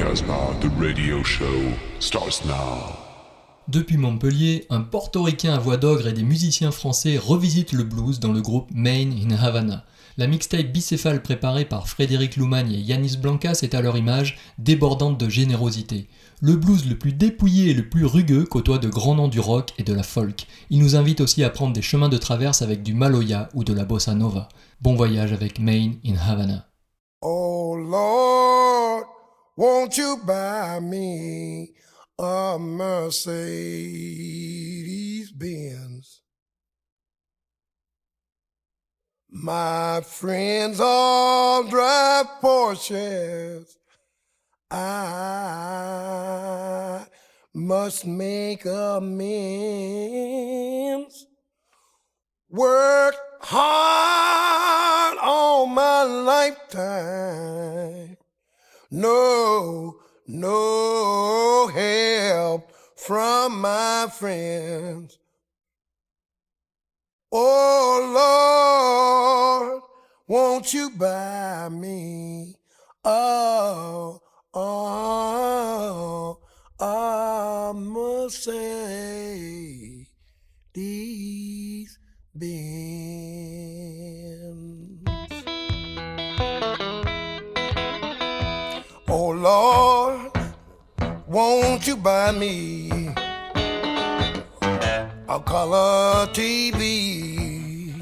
Casbah, the radio show starts now. Depuis Montpellier, un portoricain à voix d'ogre et des musiciens français revisitent le blues dans le groupe Main in Havana. La mixtape bicéphale préparée par Frédéric Loumagne et Yanis Blancas est à leur image débordante de générosité. Le blues le plus dépouillé et le plus rugueux côtoie de grands noms du rock et de la folk. Il nous invite aussi à prendre des chemins de traverse avec du maloya ou de la bossa nova. Bon voyage avec Main in Havana. Oh Lord, won't you buy me a Mercedes Benz? My friends all drive Porsches. I must make amends. Work hard all my lifetime. No, no help from my friends. Oh Lord, won't you buy me? Oh, oh, I must say these. Oh Lord, won't you buy me a color TV?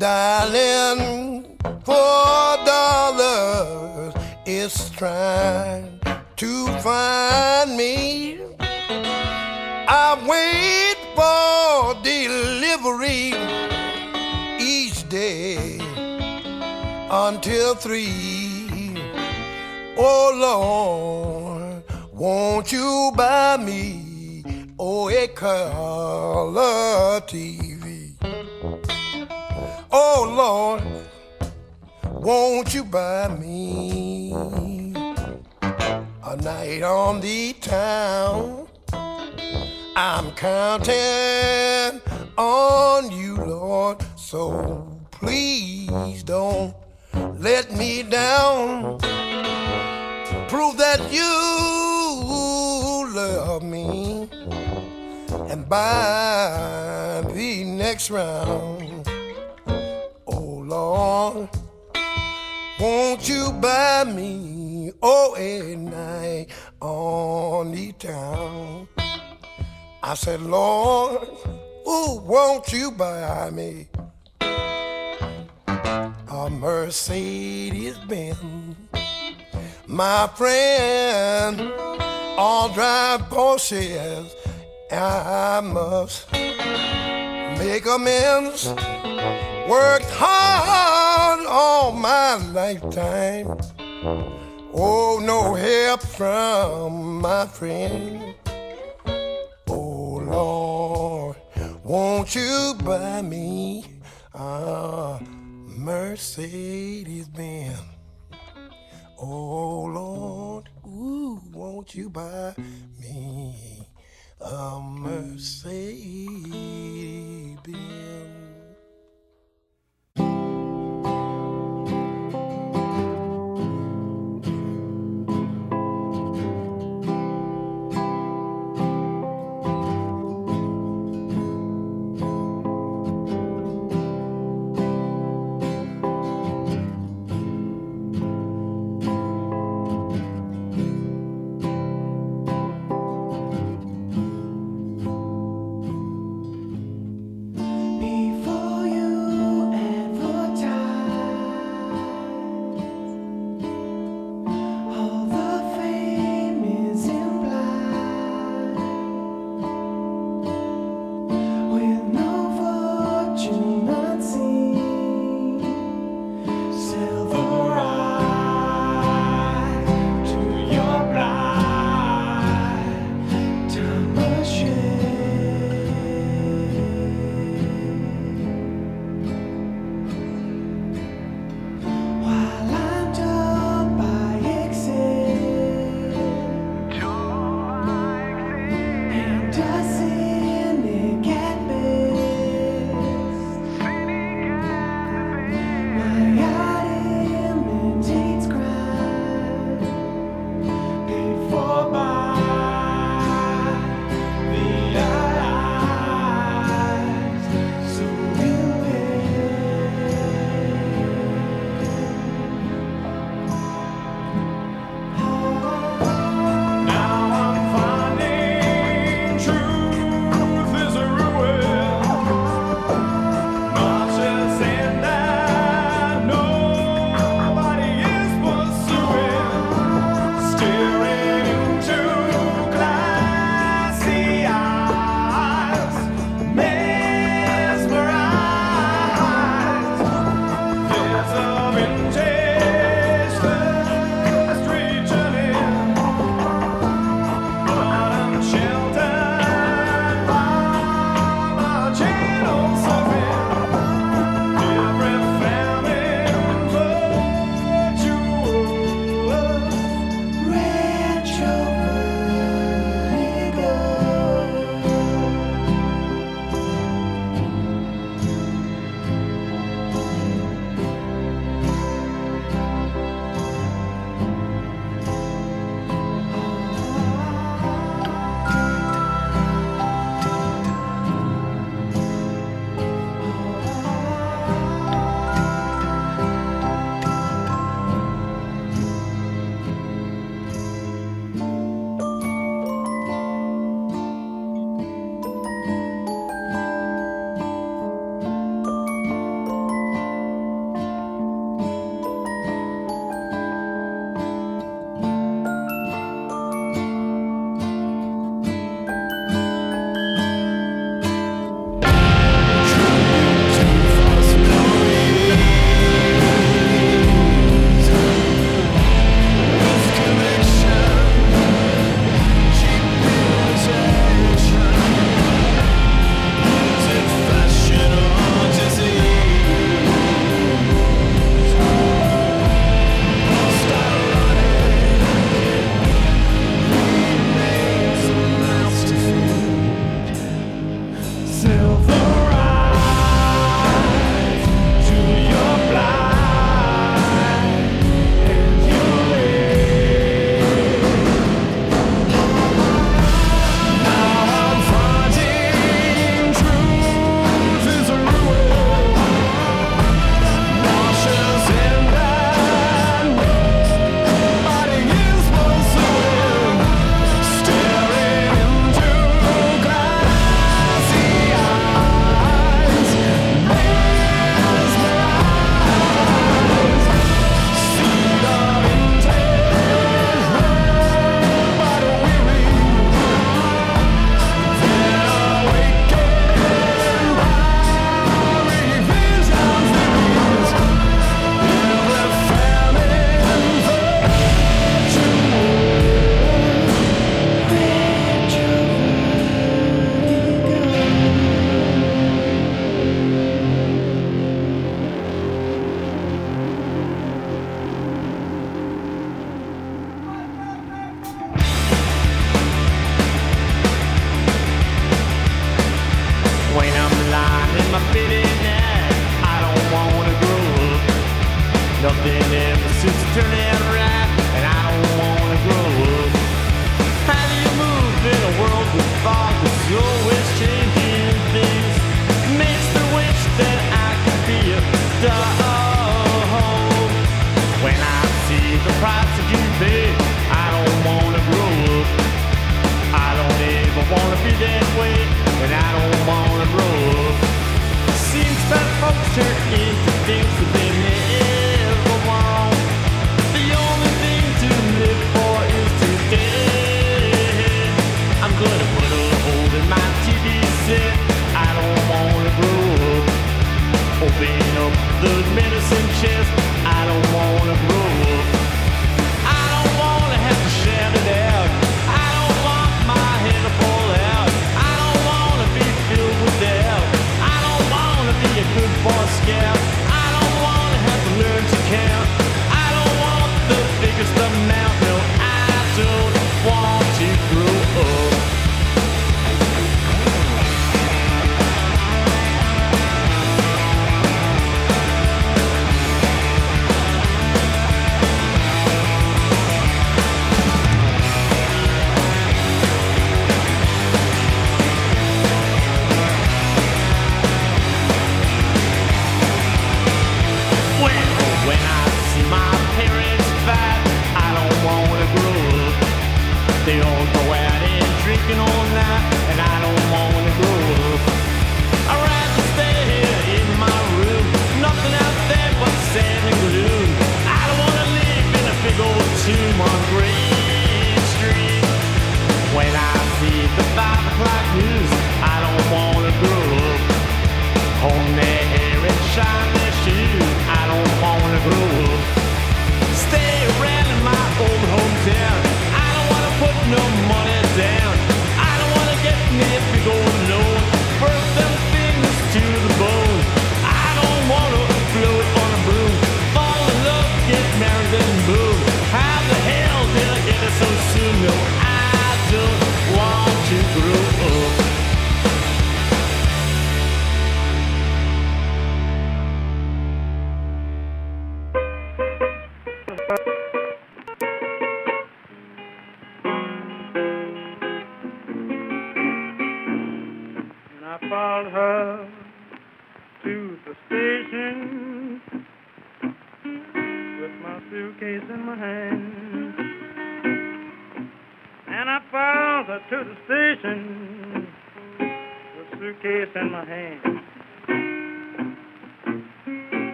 Darling, four dollars is trying to find me. I wait for delivery each day until three. Oh Lord, won't you buy me oh a color TV? Oh Lord, won't you buy me a night on the town? I'm counting on you, Lord, so please don't let me down. Prove that you love me and by the next round. Oh Lord, won't you buy me oh a night on the town? I said, Lord, ooh, won't you buy me a Mercedes Benz? My friend, all drive Porsches. I must make amends. Worked hard all my lifetime. Oh, no help from my friend. Oh, Lord, won't you buy me Mercedes Benz? Oh Lord, ooh, won't you buy me a Mercedes Benz?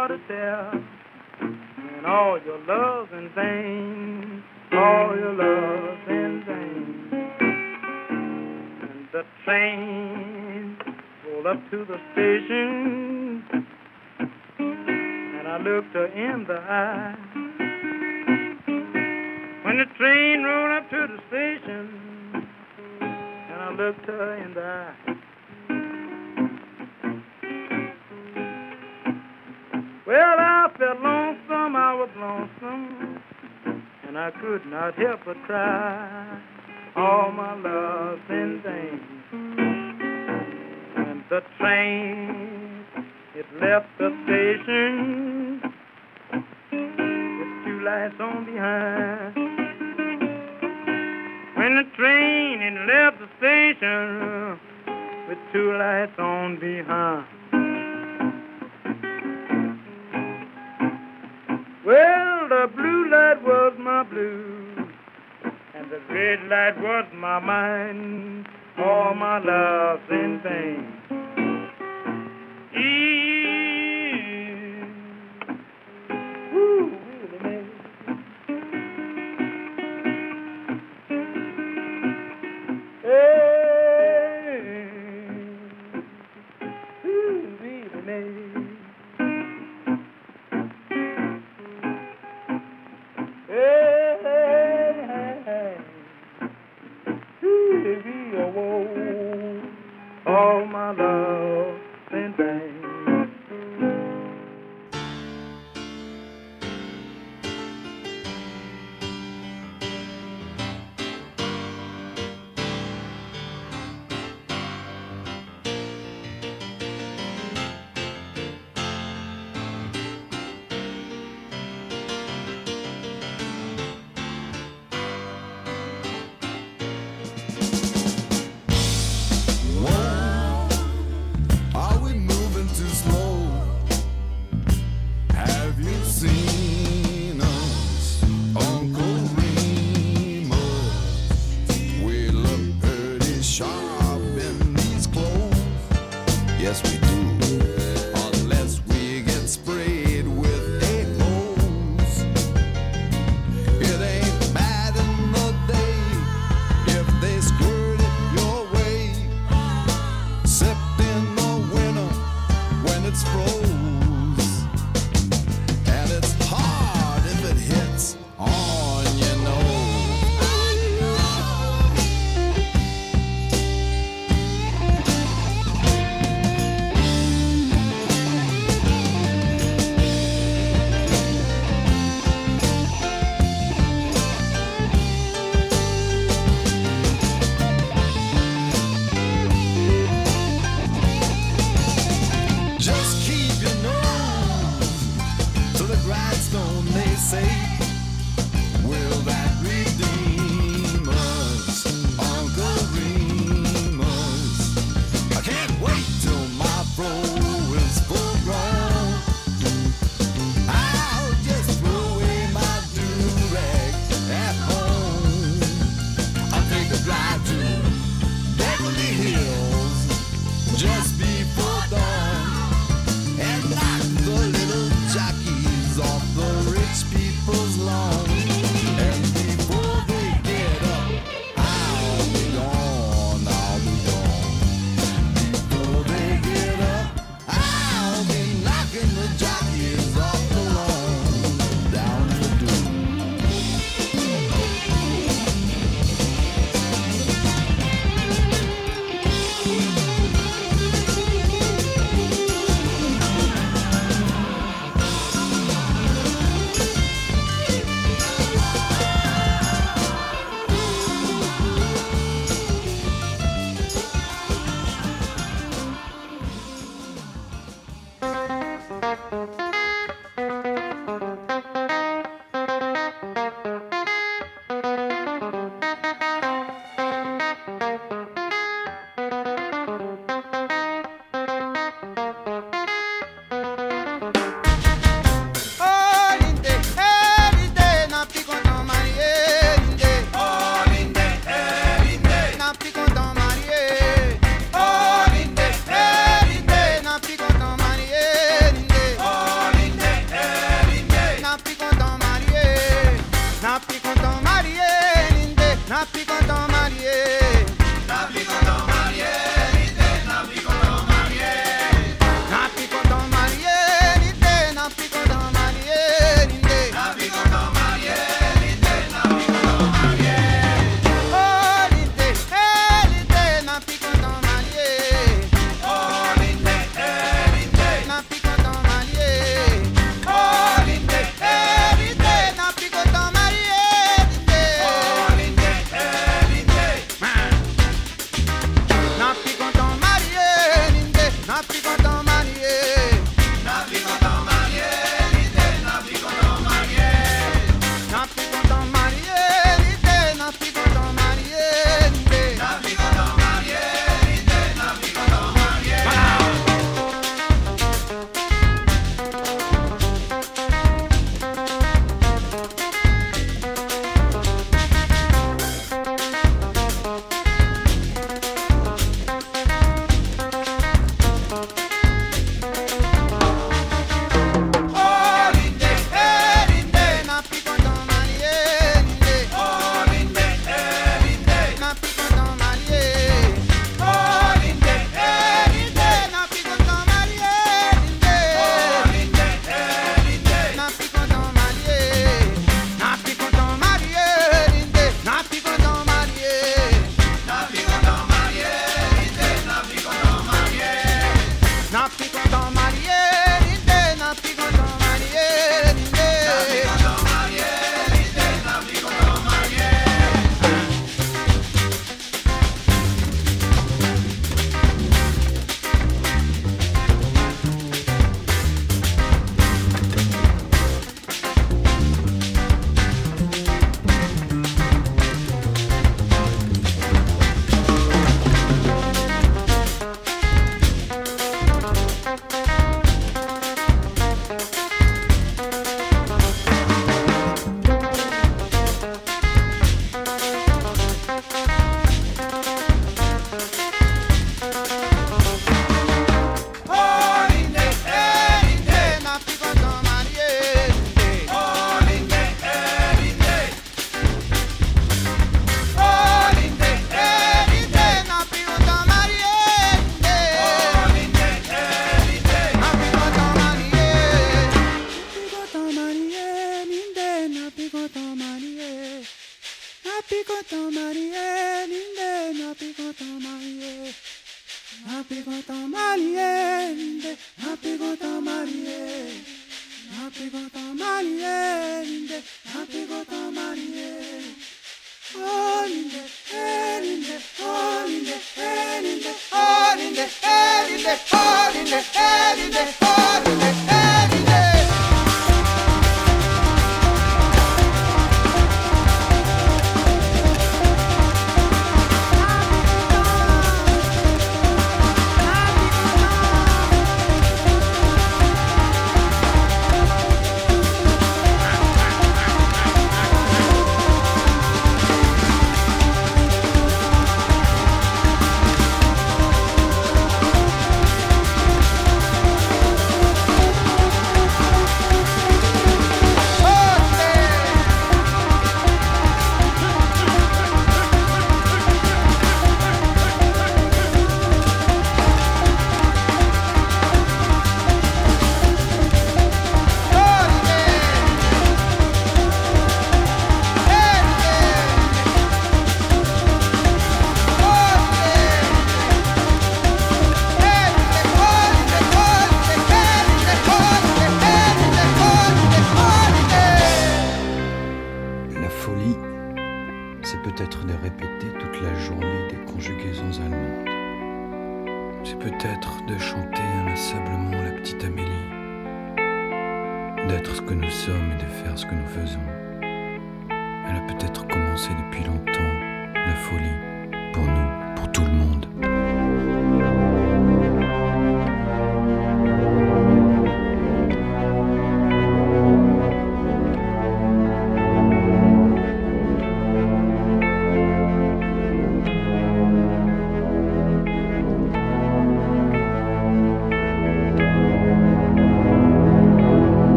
more to. And all your love's in vain, all your love's in vain. And the train pulled up to the station, and I looked her in the eye. When the train rolled up to the station, and I looked her in the eye. Well, I felt lonesome, I was lonesome, and I could not help but cry. All my loves in vain. When the train it left the station with two lights on behind. When the train it left the station with two lights on behind. Well, the blue light was my blue, and the red light was my mind. All my loves and pain. whoa, whoa. All my love. people don't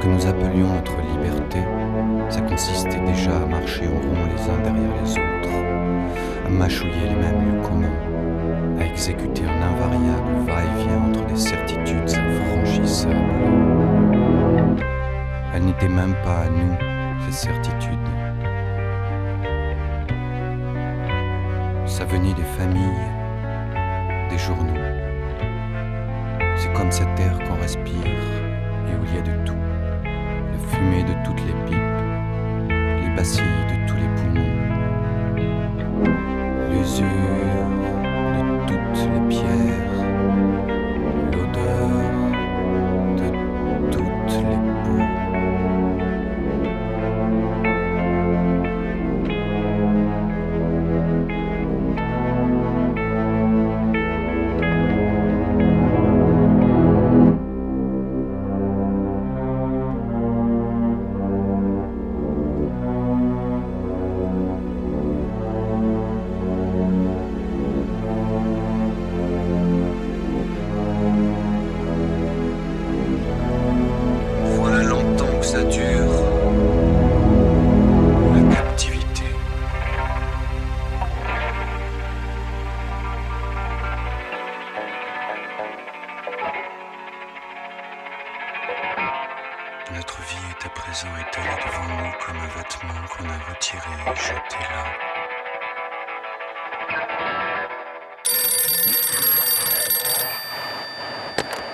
que nous appelions notre liberté, ça consistait déjà à marcher en rond les uns derrière les autres, à mâchouiller les mêmes lieux communs, à exécuter un invariable va-et-vient entre des certitudes infranchissables. Elles n'étaient même pas à nous, ces certitudes. Ça venait des familles, des journaux. C'est comme cet air qu'on respire et où il y a de tout. Fumée de toutes les pipes, les bacilles de tous les poumons, l'usure de toutes les pierres,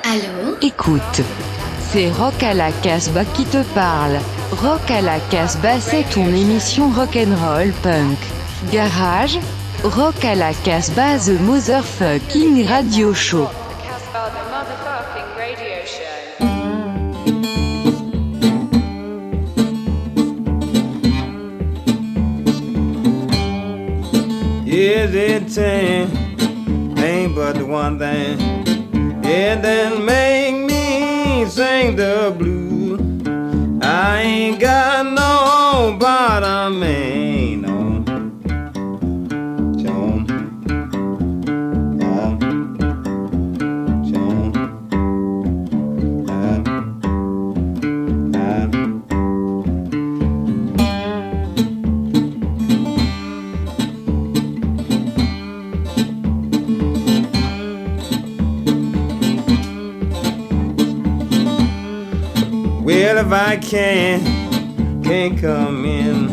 Allô Écoute, c'est Rock à la Casbah qui te parle. Rock à la Casbah, c'est ton émission rock'n'roll punk. Garage, Rock à la Casbah, The Motherfucking Radio Show. Is it ten? Ain't but the one thing. And then make me sing the blues. I ain't got no bottom, ain't if I can, can't come in,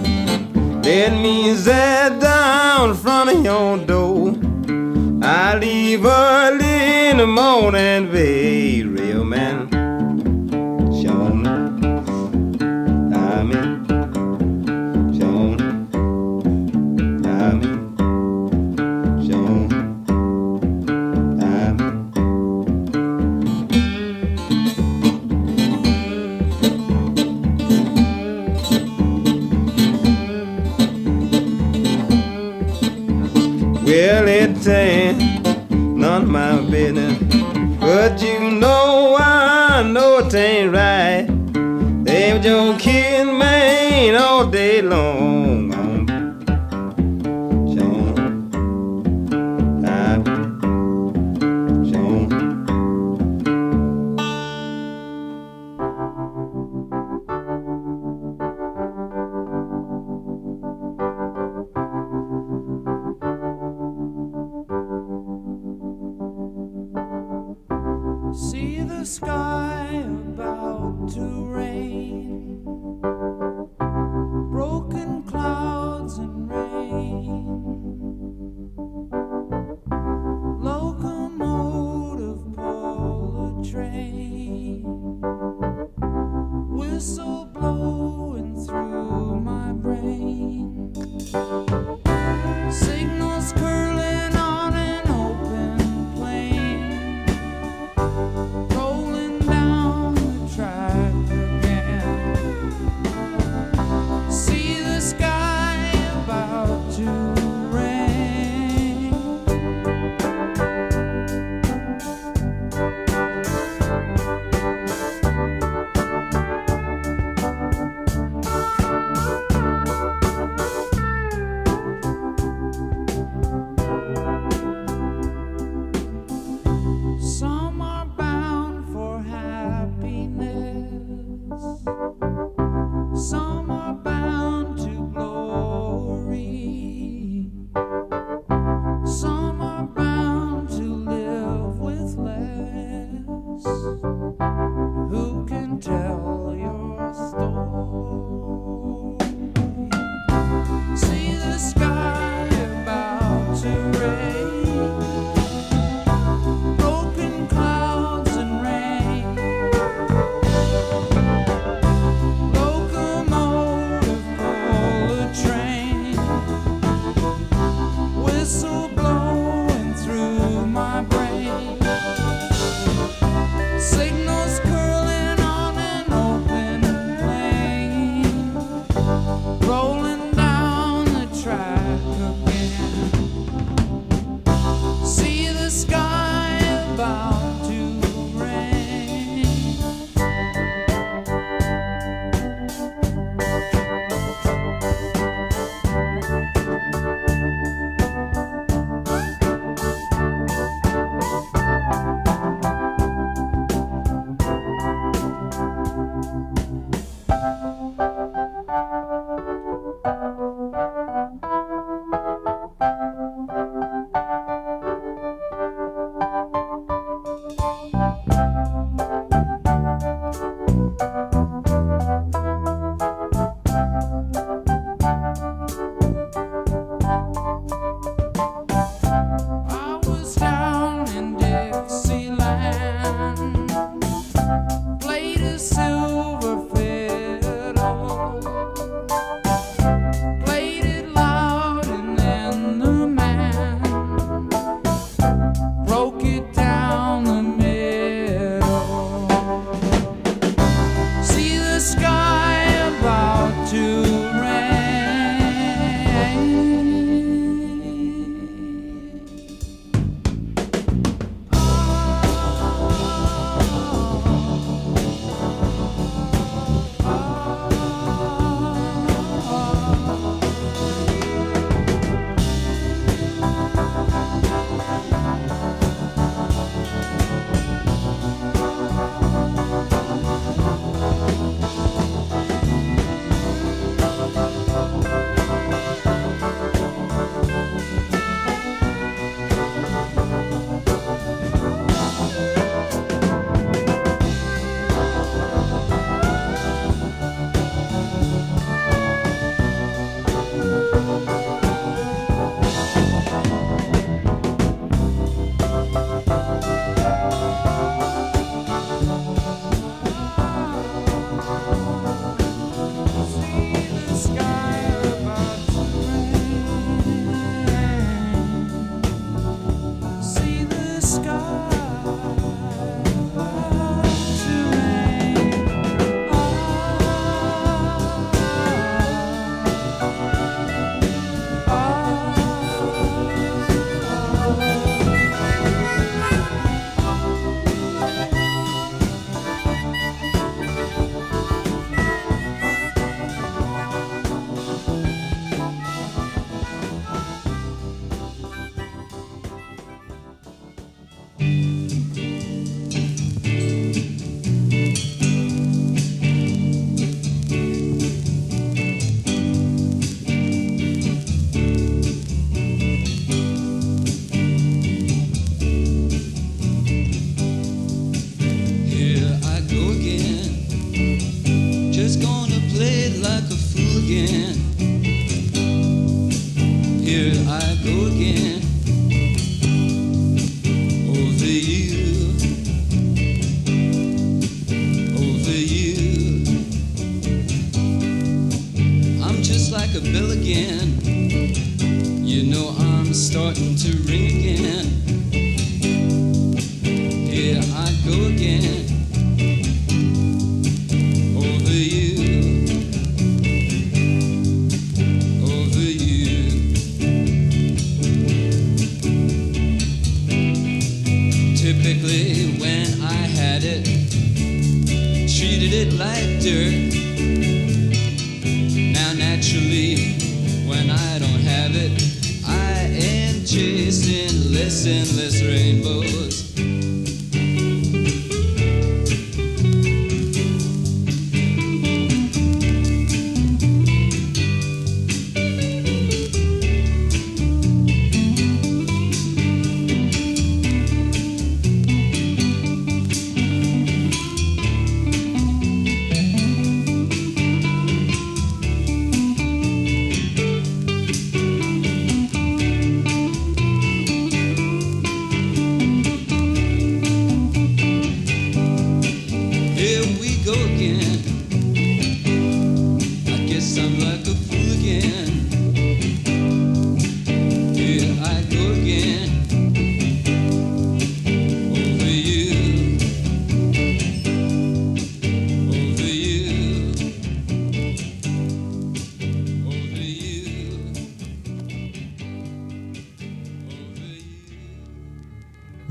let me sit down in front of your door. I leave early in the morning, babe, real man. Ain't none of my business. But you know, I know it ain't right. They was your kid, man, all day long.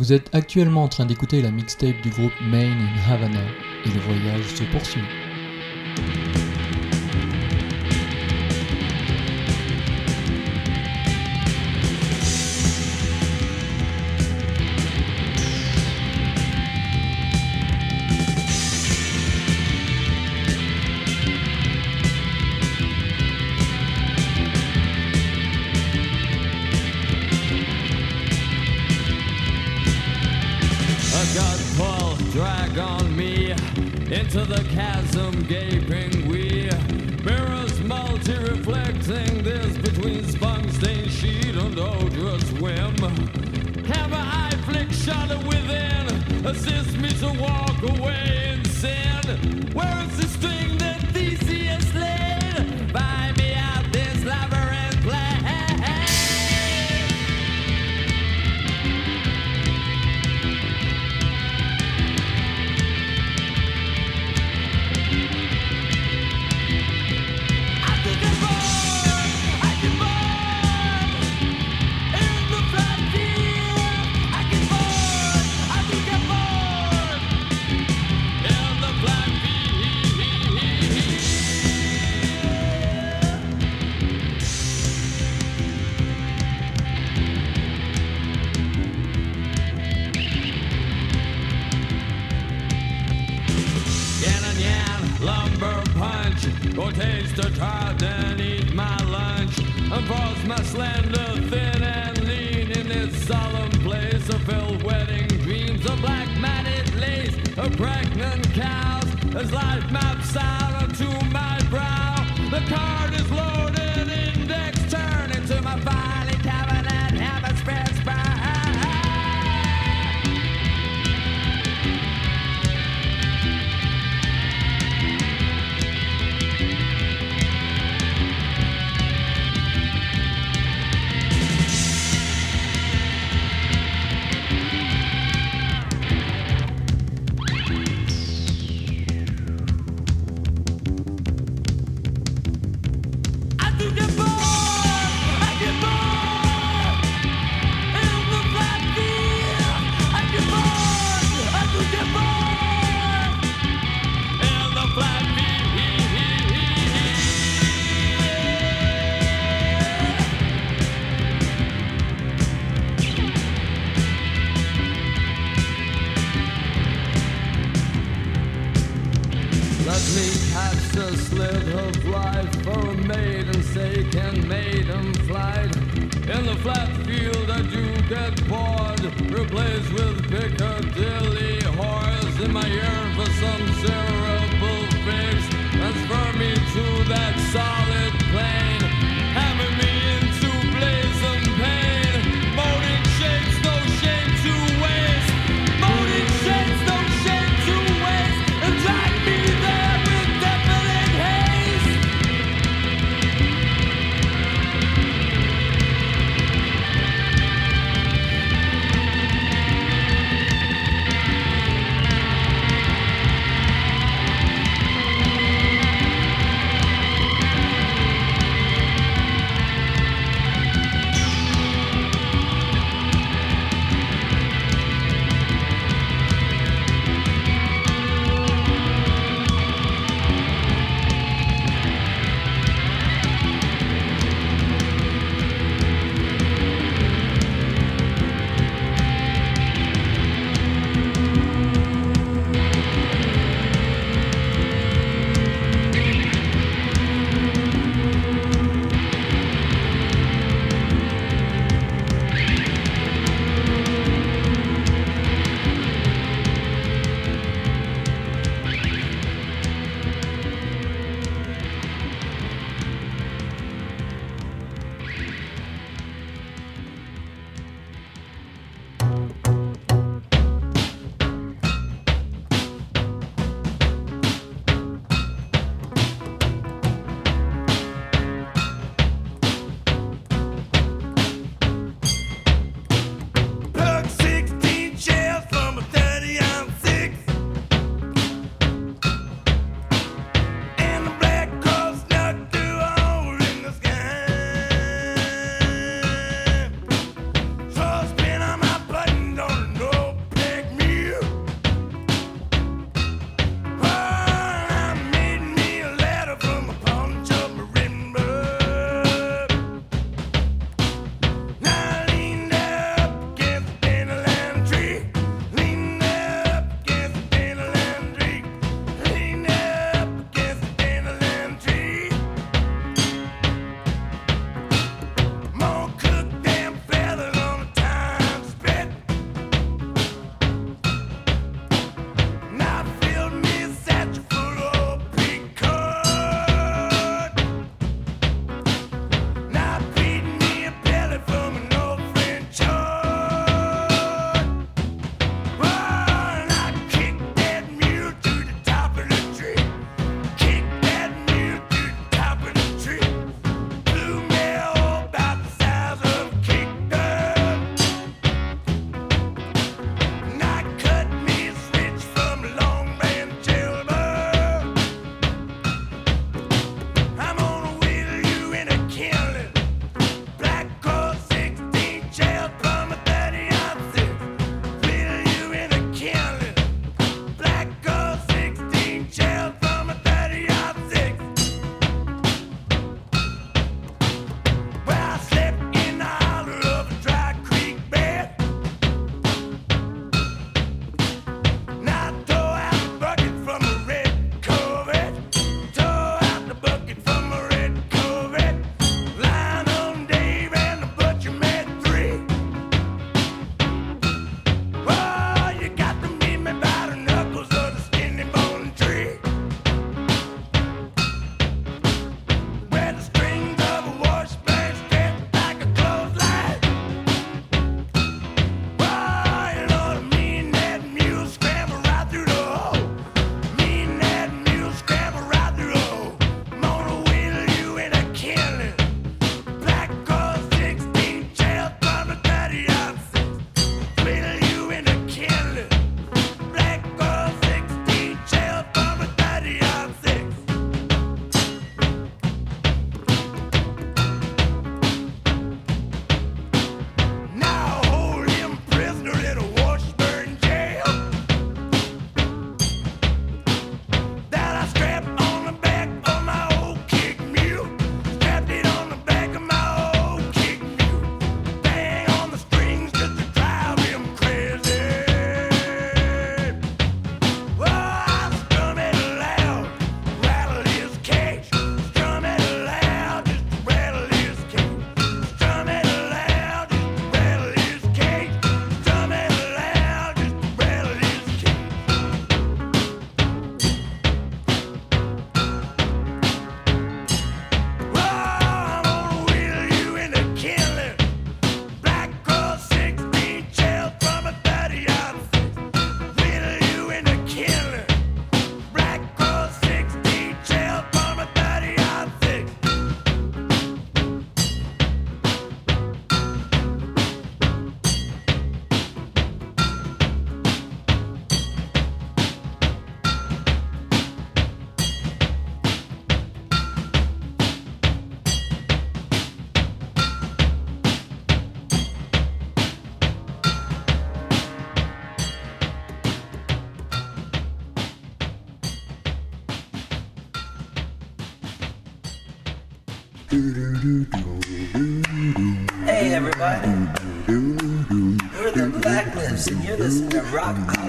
Vous êtes actuellement en train d'écouter la mixtape du groupe Maine in Havana et le voyage se poursuit.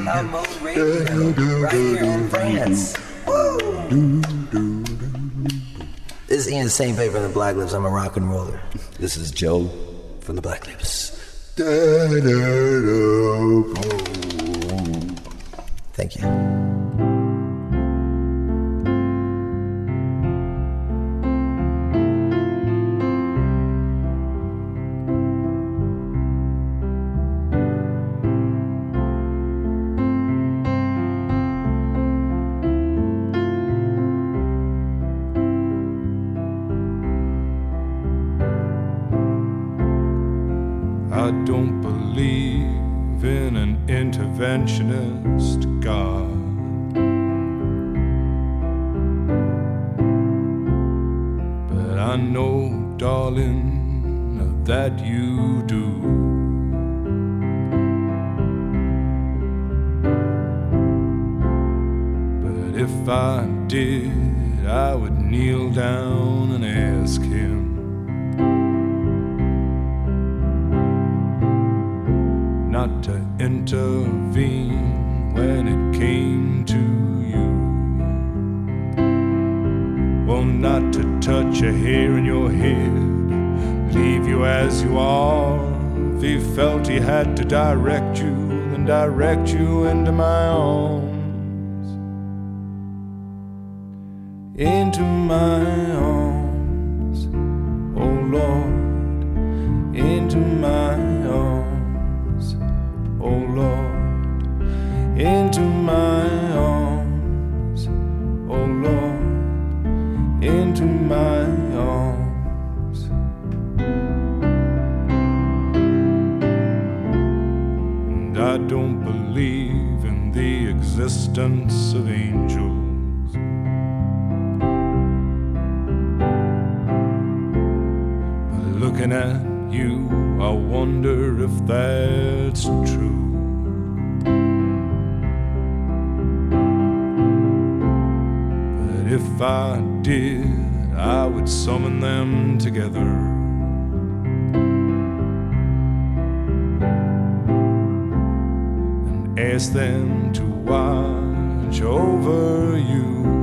Rock a Radio right here in France. Woo! This is Ian St. Paper from the Black Lips. I'm a rock and roller. This is Joe from the Black Lips. Thank interventionist God. But I know, darling, that you direct looking at you, I wonder if that's true. But if I did, I would summon them together. And ask them to watch over you.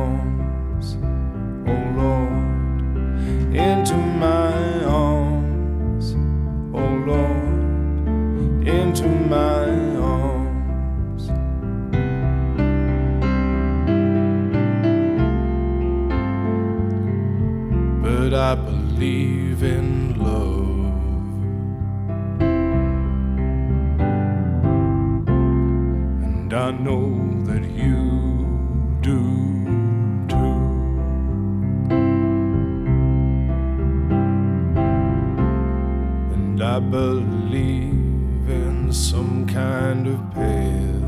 I believe in love. And I know that you do too. And I believe in some kind of path.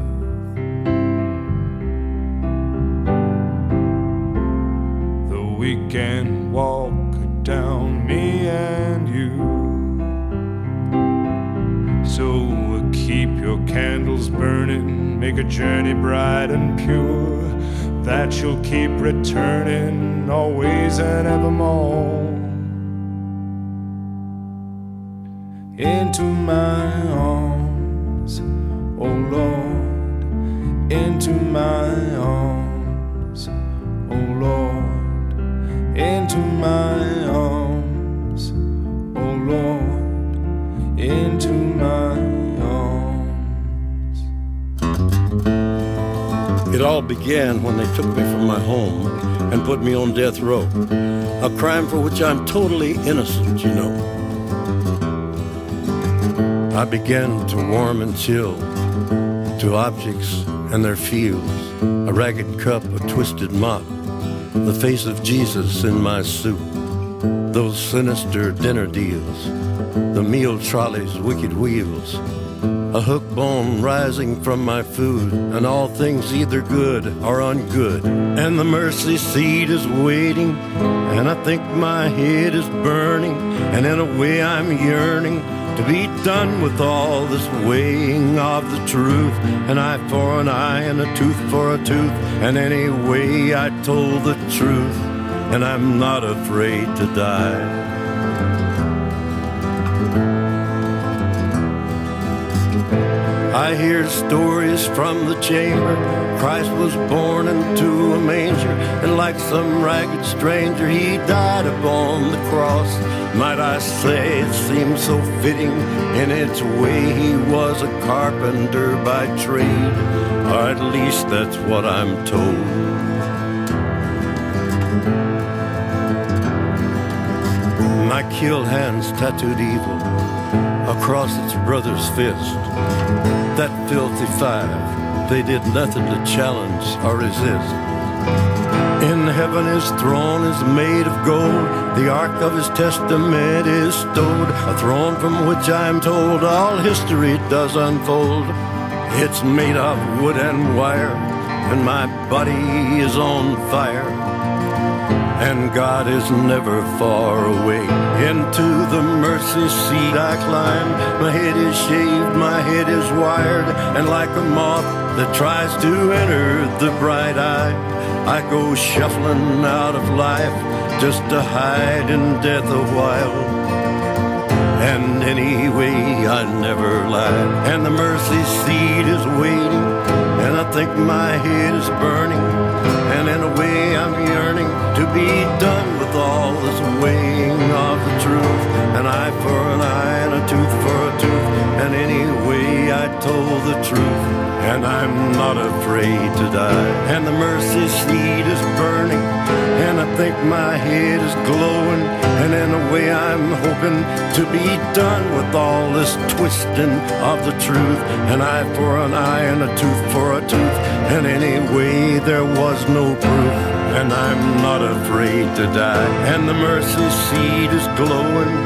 We can walk your candles burning, make a journey bright and pure. That you'll keep returning always and evermore. Into my arms, oh Lord, into my arms, oh Lord, into my all began when they took me from my home and put me on death row. A crime for which I'm totally innocent, you know. I began to warm and chill to objects and their fields, a ragged cup, a twisted mop, the face of Jesus in my soup, those sinister dinner deals, the meal trolley's wicked wheels, a hook bone rising from my food, and all things either good or ungood. And the mercy seat is waiting, and I think my head is burning, and in a way I'm yearning to be done with all this weighing of the truth. An eye for an eye and a tooth for a tooth, and anyway I told the truth, and I'm not afraid to die. I hear stories from the chamber. Christ was born into a manger, and like some ragged stranger, he died upon the cross. Might I say it seems so fitting in its way he was a carpenter by trade, or at least that's what I'm told. My kill hands tattooed evil across its brother's fist. That filthy five, they did nothing to challenge or resist. In heaven his throne is made of gold, the ark of his testament is stowed, a throne from which I'm told all history does unfold. It's made of wood and wire, and my body is on fire. And God is never far away. Into the mercy seat I climb. My head is shaved, my head is wired, and like a moth that tries to enter the bright eye, I go shuffling out of life just to hide in death a while. And anyway, I never lied. And the mercy seat is waiting, and I think my head is burning. And in a way, I'm yearning to be done with all this weighing of the truth. An eye for an eye and a tooth for a tooth. And anyway, I told the truth, and I'm not afraid to die. And the mercy seat is burning, and I think my head is glowing. And in a way, I'm hoping to be done with all this twisting of the truth. An eye for an eye and a tooth for a tooth. And anyway, there was no proof. And I'm not afraid to die. And the mercy seat is glowing.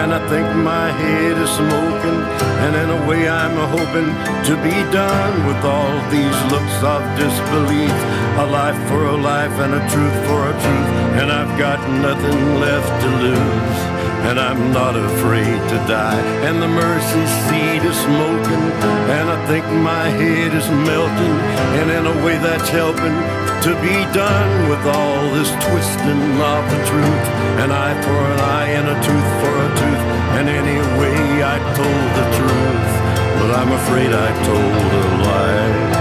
And I think my head is smoking. And in a way, I'm hoping to be done with all these looks of disbelief. A life for a life and a truth for a truth. And I've got nothing left to lose. And I'm not afraid to die. And the mercy seat is smoking. And I think my head is melting. And in a way, that's helping to be done with all this twisting of the truth. An eye for an eye and a tooth for a tooth. And anyway, I told the truth. But I'm afraid I told a lie.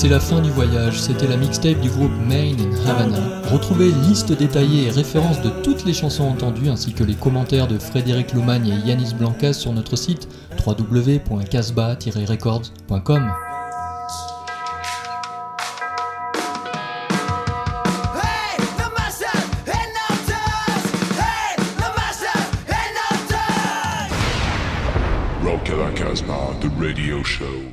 C'est la fin du voyage, c'était la mixtape du groupe Main in Havana. Retrouvez liste détaillée et références de toutes les chansons entendues ainsi que les commentaires de Frédéric Loumagne et Yanis Blancas sur notre site www.casbah-records.com. Rock à la Casbah, the radio show.